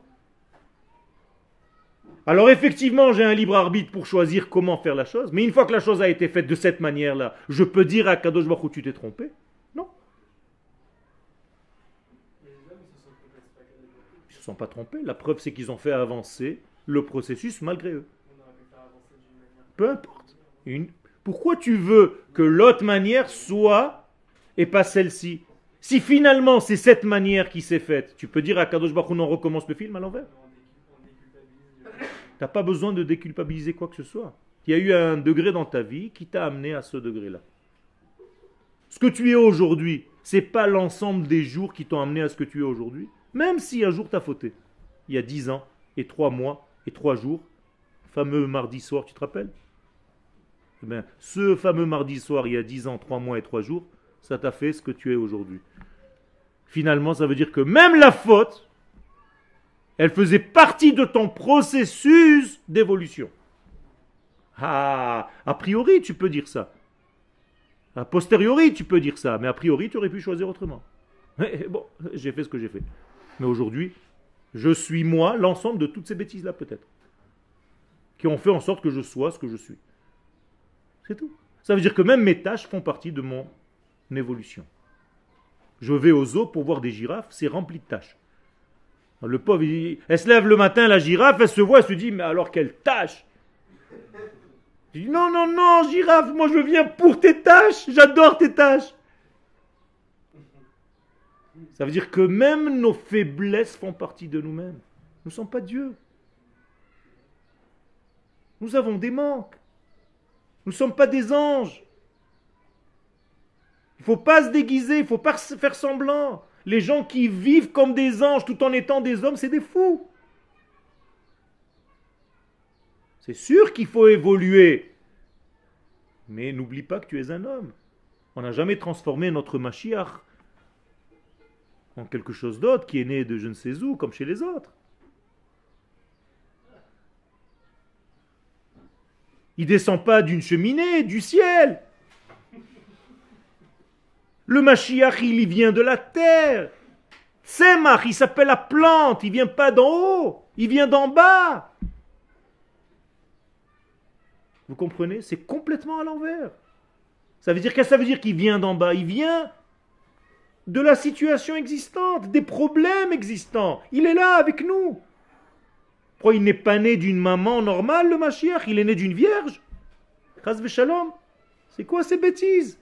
Speaker 1: Alors effectivement, j'ai un libre arbitre pour choisir comment faire la chose, mais une fois que la chose a été faite de cette manière-là, je peux dire à Kadosh Baruch tu t'es trompé? Non,
Speaker 2: ils
Speaker 1: ne se sont pas trompés. La preuve, c'est qu'ils ont fait avancer le processus malgré eux. Peu importe. Pourquoi tu veux que l'autre manière soit et pas celle-ci? Si finalement c'est cette manière qui s'est faite, tu peux dire à Kadosh Baruch on recommence le film à l'envers
Speaker 2: On décul- on déculpabilise. le-
Speaker 1: Tu pas besoin de déculpabiliser quoi que ce soit. Il y a eu un degré dans ta vie qui t'a amené à ce degré-là. Ce que tu es aujourd'hui, c'est pas l'ensemble des jours qui t'ont amené à ce que tu es aujourd'hui. Même si un jour tu as fauté. Il y a dix ans, et trois mois, et trois jours. Fameux mardi soir, tu te rappelles? Eh bien, ce fameux mardi soir, il y a dix ans, trois mois et trois jours, ça t'a fait ce que tu es aujourd'hui. Finalement, ça veut dire que même la faute, elle faisait partie de ton processus d'évolution. Ah, a priori, tu peux dire ça. A posteriori, tu peux dire ça. Mais a priori, tu aurais pu choisir autrement. Bon, j'ai fait ce que j'ai fait. Mais aujourd'hui, je suis moi, l'ensemble de toutes ces bêtises-là, peut-être. Qui ont fait en sorte que je sois ce que je suis. C'est tout. Ça veut dire que même mes tâches font partie de mon évolution. Je vais au zoo pour voir des girafes, c'est rempli de tâches. Le pauvre, il- elle se lève le matin, la girafe, elle se voit, elle se dit, mais alors quelle tâche Je dis, non, non, non, girafe, moi je viens pour tes tâches, j'adore tes tâches. Ça veut dire que même nos faiblesses font partie de nous-mêmes. Nous ne sommes pas Dieu. Nous avons des manques. Nous ne sommes pas des anges. Il ne faut pas se déguiser, il ne faut pas faire semblant. Les gens qui vivent comme des anges tout en étant des hommes, c'est des fous. C'est sûr qu'il faut évoluer. Mais n'oublie pas que tu es un homme. On n'a jamais transformé notre Mashiach en quelque chose d'autre qui est né de je ne sais où, comme chez les autres. Il descend pas d'une cheminée, du ciel. Le Mashiach, il vient de la terre. Tzemach, il s'appelle la plante, il vient pas d'en haut, il vient d'en bas. Vous comprenez? C'est complètement à l'envers. Ça veut dire qu'est-ce que ça veut dire qu'il vient d'en bas? Il vient de la situation existante, des problèmes existants. Il est là avec nous. Pourquoi il n'est pas né d'une maman normale, le Mashiach? Il est né d'une vierge. C'est quoi ces bêtises?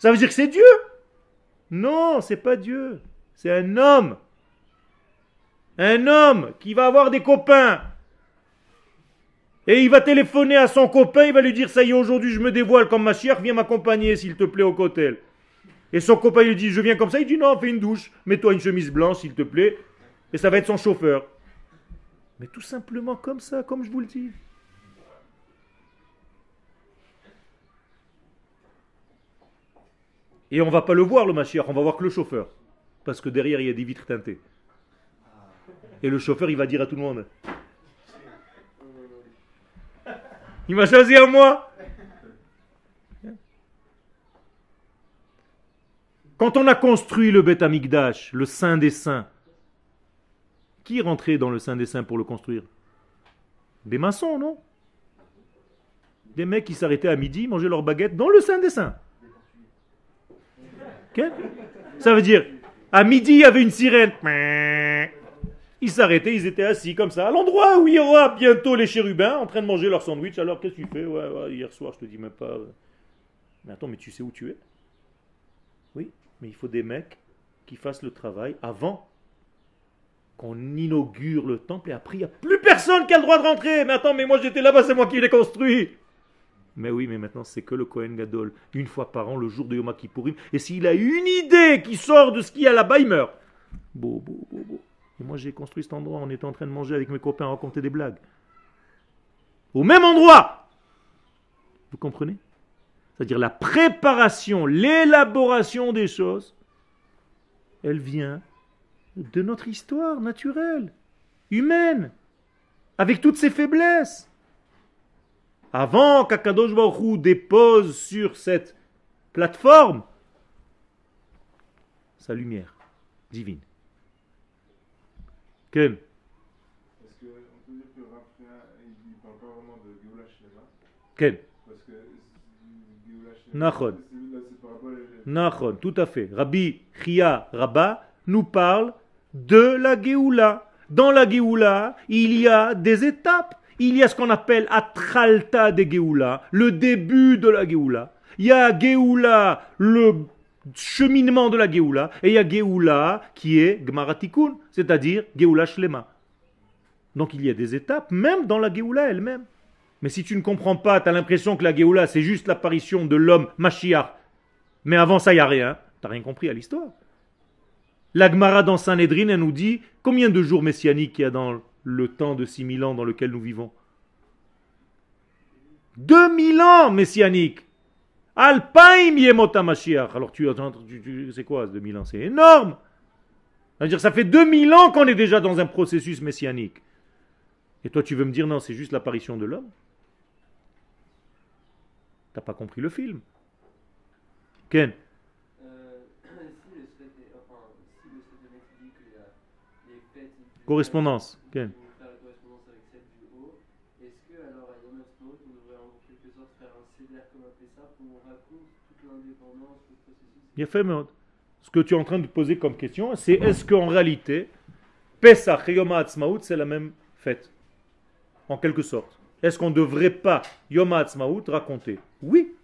Speaker 1: Ça veut dire que c'est Dieu Non, c'est pas Dieu. C'est un homme. Un homme qui va avoir des copains. Et il va téléphoner à son copain, il va lui dire Ça y est, aujourd'hui je me dévoile comme ma chère, viens m'accompagner s'il te plaît au cotel. Et son copain lui dit Je viens comme ça. Il dit Non, fais une douche, mets-toi une chemise blanche s'il te plaît. Et ça va être son chauffeur. Mais tout simplement comme ça, comme je vous le dis. Et on va pas le voir le Mashiach, on va voir que le chauffeur. Parce que derrière il y a des vitres teintées. Et le chauffeur il va dire à tout le monde Il m'a choisi à moi Quand on a construit le Beth Amikdash, le Saint des Saints, qui rentrait dans le Saint des Saints pour le construire? Des maçons, non? Des mecs qui s'arrêtaient à midi, mangeaient leur baguette dans le Saint des Saints. Ça veut dire, à midi, il y avait une sirène. Ils s'arrêtaient, ils étaient assis comme ça, à l'endroit où il y aura bientôt les chérubins en train de manger leur sandwich. Alors, qu'est-ce que tu fais? Hier soir, je te dis même pas. Mais attends, mais tu sais où tu es? Oui, mais il faut des mecs qui fassent le travail avant qu'on inaugure le temple et après, il n'y a plus personne qui a le droit de rentrer. Mais attends, mais moi j'étais là-bas, c'est moi qui l'ai construit. Mais oui, mais maintenant c'est que le Kohen Gadol, une fois par an, le jour de Yom Kippourim. Et s'il a une idée qui sort de ce qu'il y a là-bas, il meurt. Beau, beau, beau, beau. Et moi j'ai construit cet endroit, on était en train de manger avec mes copains, raconter des blagues. Au même endroit Vous comprenez? C'est-à-dire la préparation, l'élaboration des choses, elle vient de notre histoire naturelle, humaine, avec toutes ses faiblesses. Avant qu'Akadosh Baruch dépose sur cette plateforme sa lumière divine. Que Géoula Shlema, Nachon, tout à fait. Rabbi Chia Rabba nous parle de la Géoula. Dans la Géoula, il y a des étapes il y a ce qu'on appelle Atralta de Géoula, le début de la Géoula. Il y a Géoula, le cheminement de la Géoula, et il y a Géoula qui est Gmaratikun, c'est-à-dire Géoula Shlema. Donc il y a des étapes, même dans la Géoula elle-même. Mais si tu ne comprends pas, tu as l'impression que la Géoula c'est juste l'apparition de l'homme Mashiach, mais avant ça il n'y a rien, tu n'as rien compris à l'histoire. La Gemara dans Sanhedrin, elle nous dit combien de jours messianiques il y a dans le temps de 6000 ans dans lequel nous vivons. 2000 ans messianique. Alpaim yemota Mashiach. Alors tu, tu c'est quoi 2000 ans? C'est énorme. C'est-à-dire ça fait 2000 ans qu'on est déjà dans un processus messianique. Et toi tu veux me dire non, c'est juste l'apparition de l'homme? T'as pas compris le film. Ken Correspondance. Ken. Il a fait Ce que tu es en train de poser comme question, c'est est-ce qu'en réalité, Pesach et Yom HaAtzmaut, c'est la même fête En quelque sorte? Est-ce qu'on ne devrait pas Yom HaAtzmaut raconter? Oui.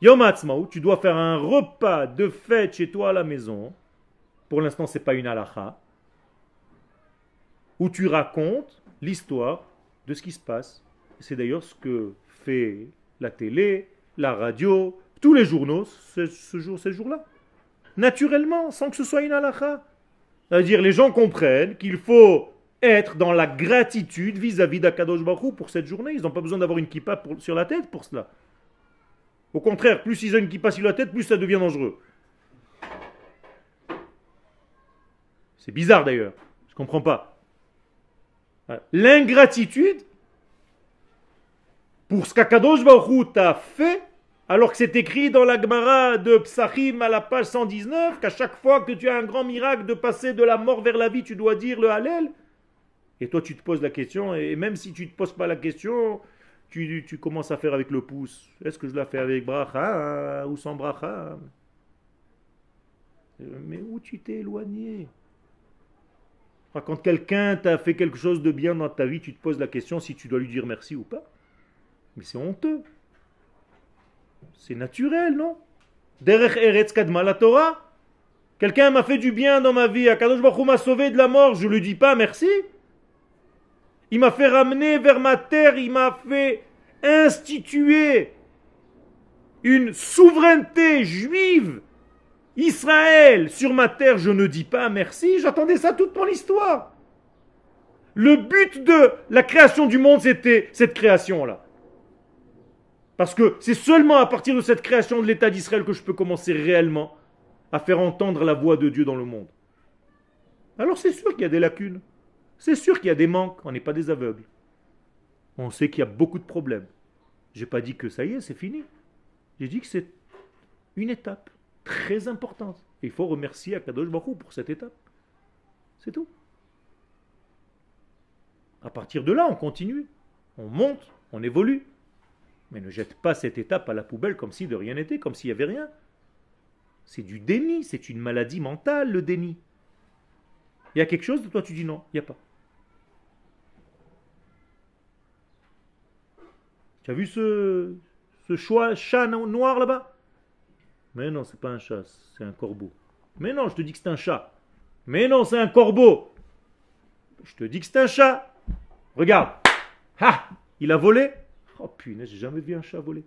Speaker 1: Yom HaAtzmaut, tu dois faire un repas de fête chez toi à la maison. Pour l'instant, ce n'est pas une halakha où tu racontes l'histoire de ce qui se passe. C'est d'ailleurs ce que fait la télé, la radio, tous les journaux ce jour, ces jours-là. Naturellement, sans que ce soit une halakha. C'est-à-dire, les gens comprennent qu'il faut être dans la gratitude vis-à-vis d'Akadosh Baruch pour cette journée. Ils n'ont pas besoin d'avoir une kippa sur la tête pour cela. Au contraire, plus ils ont une kippa sur la tête, plus ça devient dangereux. C'est bizarre d'ailleurs. Je ne comprends pas. L'ingratitude pour ce qu'Akadosh Baruch t'a fait, alors que c'est écrit dans la Gemara de Psachim à la page 119, qu'à chaque fois que tu as un grand miracle de passer de la mort vers la vie, tu dois dire le Hallel. Et toi, tu te poses la question, et même si tu ne te poses pas la question, tu, commences à faire avec le pouce. Est-ce que je la fais avec bracha ou sans bracha? Mais où tu t'es éloigné? Quand quelqu'un t'a fait quelque chose de bien dans ta vie, tu te poses la question si tu dois lui dire merci ou pas. Mais c'est honteux. C'est naturel, non? Derech Eretz Kadma la Torah. Quelqu'un m'a fait du bien dans ma vie. Akadosh Baruch m'a sauvé de la mort. Je ne lui dis pas merci. Il m'a fait ramener vers ma terre. Il m'a fait instituer une souveraineté juive. Israël sur ma terre. Je ne dis pas merci. J'attendais ça toute mon histoire. Le but de la création du monde, c'était cette création-là. Parce que c'est seulement à partir de cette création de l'État d'Israël que je peux commencer réellement à faire entendre la voix de Dieu dans le monde. Alors c'est sûr qu'il y a des lacunes. C'est sûr qu'il y a des manques. On n'est pas des aveugles. On sait qu'il y a beaucoup de problèmes. Je n'ai pas dit que ça y est, c'est fini. J'ai dit que c'est une étape très importante. il faut remercier Akadosh Baruch pour cette étape. C'est tout. À partir de là, on continue. On monte, on évolue. Mais ne jette pas cette étape à la poubelle comme si de rien n'était, comme s'il n'y avait rien. C'est du déni, c'est une maladie mentale, le déni. Il y a quelque chose de toi, tu dis non, il n'y a pas. Tu as vu ce, ce choix, chat noir là-bas? Mais non, c'est pas un chat, c'est un corbeau. Mais non, je te dis que c'est un chat. Mais non, c'est un corbeau. Je te dis que c'est un chat. Regarde. Ha Il a volé Oh punaise, j'ai jamais vu un chat voler.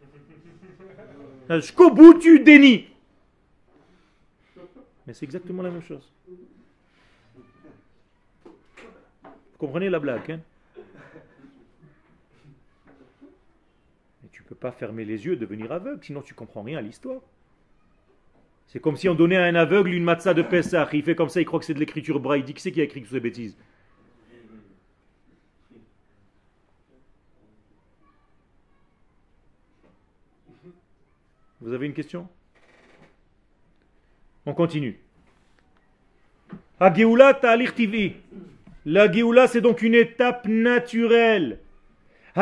Speaker 1: Jusqu'au bout, tu dénis. Mais c'est exactement la même chose. Vous comprenez la blague, hein Mais tu ne pas fermer les yeux et devenir aveugle, sinon tu comprends rien à l'histoire. C'est comme si on donnait à un aveugle une matzah de Pessah. Il fait comme ça, il croit que c'est de l'écriture braille. Il qui c'est qui a écrit toutes ces bêtises? Vous avez une question? On continue. La Géoula, c'est donc une étape naturelle. Il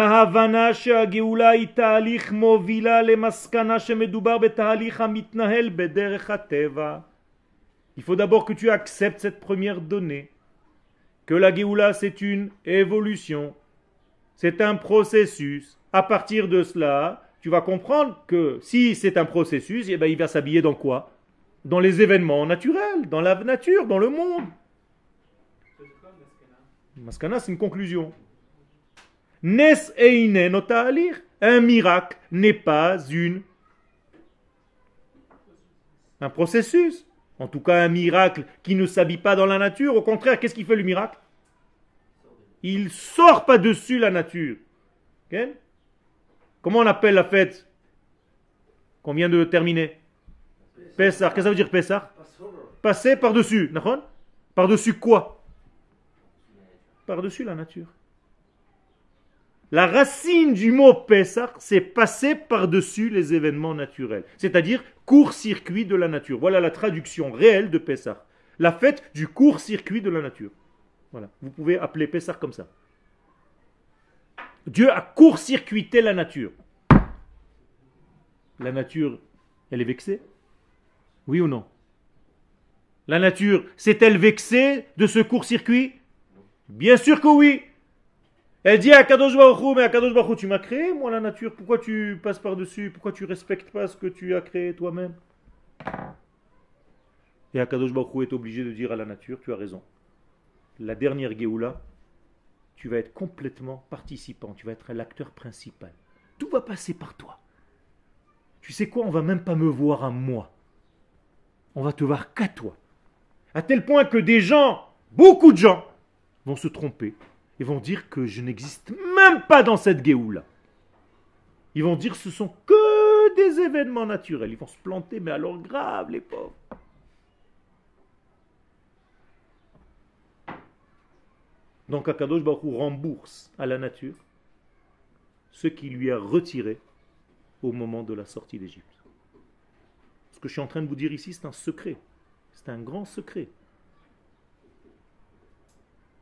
Speaker 1: faut d'abord que tu acceptes cette première donnée, que la Géoula c'est une évolution, c'est un processus. À partir de cela, tu vas comprendre que si c'est un processus, eh ben, il va s'habiller dans quoi? Dans les événements naturels, dans la nature, dans le monde. Maskana, c'est une conclusion. Nes. Un miracle n'est pas une un processus. En tout cas, un miracle qui ne s'habille pas dans la nature. Au contraire, qu'est-ce qui fait le miracle? Il sort pas dessus la nature. Comment on appelle la fête qu'on vient de terminer? Pessah. Qu'est-ce que ça veut dire Pessah? Passer par-dessus. Par-dessus quoi? Par-dessus la nature. La racine du mot Pessah, c'est passer par-dessus les événements naturels. C'est-à-dire court-circuit de la nature. Voilà la traduction réelle de Pessah. La fête du court-circuit de la nature. Voilà. Vous pouvez appeler Pessah comme ça. Dieu a court-circuité la nature. La nature, elle est vexée? Oui ou non? La nature, s'est-elle vexée de ce court-circuit? Bien sûr que oui. Elle dit à Kadosh Baruch mais à Kadosh Baruch tu m'as créé, moi, la nature. Pourquoi tu passes par-dessus? Pourquoi tu respectes pas ce que tu as créé toi-même? Et Akadosh Baruch est obligé de dire à la nature, tu as raison. La dernière Géoula, tu vas être complètement participant, tu vas être l'acteur principal. Tout va passer par toi. Tu sais quoi, on va même pas me voir à moi. On va te voir qu'à toi. À tel point que des gens, beaucoup de gens, vont se tromper et vont dire que je n'existe même pas dans cette guéoula. Ils vont dire que ce sont que des événements naturels. Ils vont se planter, mais alors grave, les pauvres. Donc Akadosh Baruch rembourse à la nature ce qui lui a retiré au moment de la sortie d'Égypte. Ce que je suis en train de vous dire ici, c'est un secret. C'est un grand secret.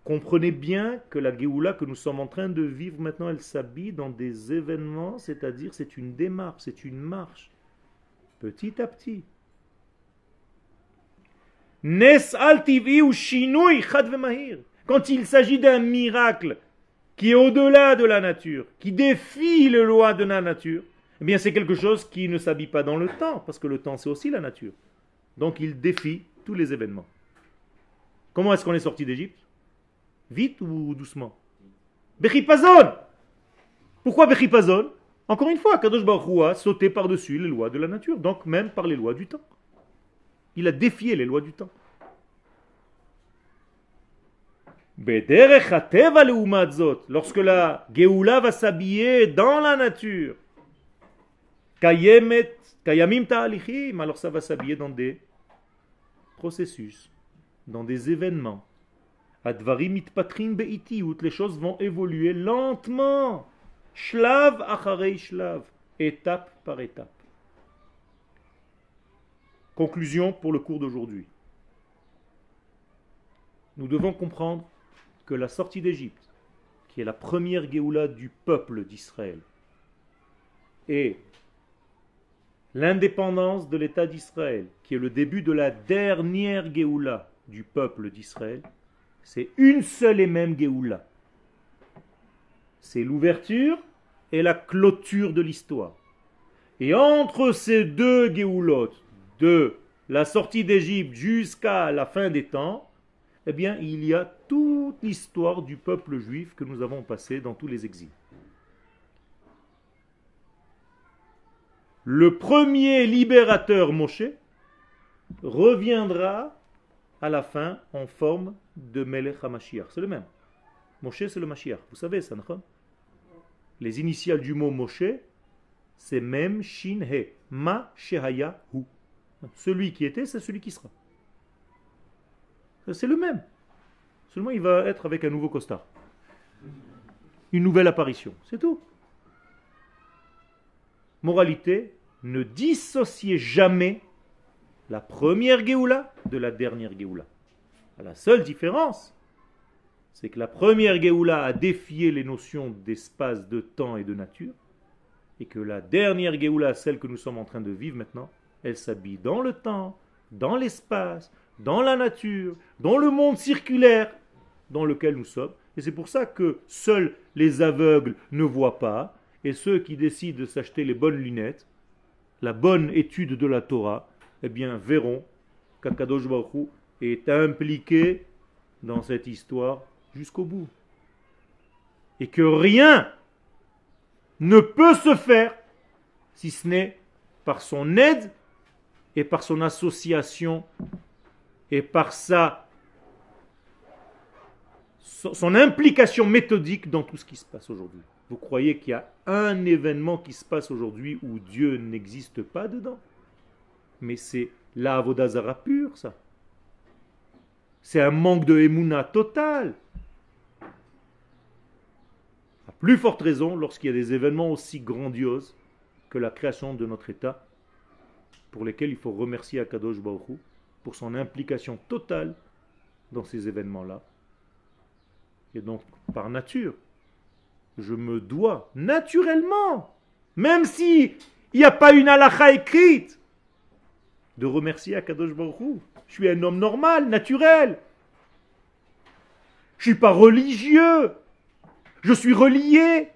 Speaker 1: Comprenez bien que la Géoula que nous sommes en train de vivre maintenant, elle s'habille dans des événements, c'est-à-dire c'est une démarche, c'est une marche, petit à petit. Quand il s'agit d'un miracle qui est au-delà de la nature, qui défie les lois de la nature, eh bien c'est quelque chose qui ne s'habille pas dans le temps, parce que le temps c'est aussi la nature. Donc il défie tous les événements. Comment est-ce qu'on est sorti d'Égypte? Vite ou doucement? Bechipazon Pourquoi Bechipazon? Encore une fois, Kadosh Baruch a sauté par-dessus les lois de la nature, donc même par les lois du temps. Il a défié les lois du temps. Lorsque la Geoula va s'habiller dans la nature, Kayemet, Kayamim ta'alichim, alors ça va s'habiller dans des processus, dans des événements. Advarim mitpatrin be'itiut, les choses vont évoluer lentement. Shlav acharei shlav, étape par étape. Conclusion pour le cours d'aujourd'hui. Nous devons comprendre que la sortie d'Égypte, qui est la première Géoula du peuple d'Israël, et l'indépendance de l'État d'Israël, qui est le début de la dernière Géoula du peuple d'Israël, c'est une seule et même Géoula. C'est l'ouverture et la clôture de l'histoire. Et entre ces deux Géoulotes, de la sortie d'Égypte jusqu'à la fin des temps, eh bien, il y a toute l'histoire du peuple juif que nous avons passé dans tous les exils. Le premier libérateur Moshe reviendra à la fin en forme de Melech HaMashiach. C'est le même. Moshe, c'est le Mashiach. Vous savez ça, non? Les initiales du mot Moshe, c'est Mem Shin He. Ma Shehaya Hu. Celui qui était, c'est celui qui sera. C'est le même. Seulement, il va être avec un nouveau costard. Une nouvelle apparition. C'est tout. Moralité, ne dissociez jamais la première Géoula de la dernière Géoula. La seule différence, c'est que la première Géoula a défié les notions d'espace, de temps et de nature, et que la dernière Géoula, celle que nous sommes en train de vivre maintenant, elle s'habille dans le temps, dans l'espace, dans la nature, dans le monde circulaire dans lequel nous sommes. Et c'est pour ça que seuls les aveugles ne voient pas, et ceux qui décident de s'acheter les bonnes lunettes, la bonne étude de la Torah, eh bien verront qu'Akadosh Baruch est impliqué dans cette histoire jusqu'au bout. Et que rien ne peut se faire si ce n'est par son aide et par son association et par sa son implication méthodique dans tout ce qui se passe aujourd'hui. Vous croyez qu'il y a un événement qui se passe aujourd'hui où Dieu n'existe pas dedans? Mais c'est la Avodazara pure, ça. C'est un manque de Emouna total. À plus forte raison lorsqu'il y a des événements aussi grandioses que la création de notre État, pour lesquels il faut remercier Akadosh Baruch pour son implication totale dans ces événements-là. Et donc, par nature, je me dois naturellement, même si il n'y a pas une halakha écrite, de remercier Akadosh Baruch Je suis un homme normal, naturel. Je ne suis pas religieux. Je suis relié.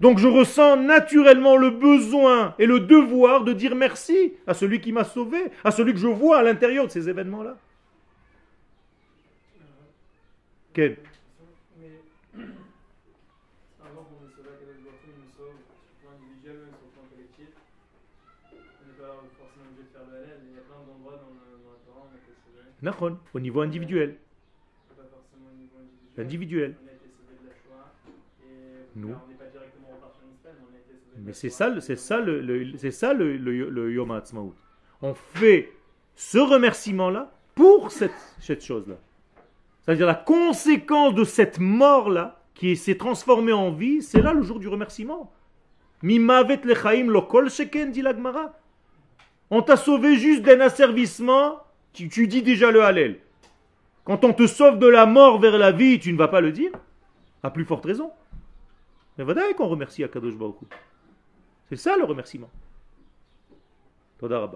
Speaker 1: Donc je ressens naturellement le besoin et le devoir de dire merci à celui qui m'a sauvé, à celui que je vois à l'intérieur de ces événements-là. Au niveau individuel. Individuel. Nous. Mais c'est ça, c'est ça le, c'est ça le, le, Yom Ha'atzmaut. On fait ce remerciement-là pour cette, chose-là. C'est-à-dire la conséquence de cette mort-là, qui s'est transformée en vie, c'est là le jour du remerciement. Mimavet lechaim lokol sheken, dit. On t'a sauvé juste d'un asservissement tu, dis déjà le Hallel. Quand on te sauve de la mort vers la vie, tu ne vas pas le dire À plus forte raison. Mais voilà qu'on remercie Akadosh Baruch C'est ça le remerciement. Toda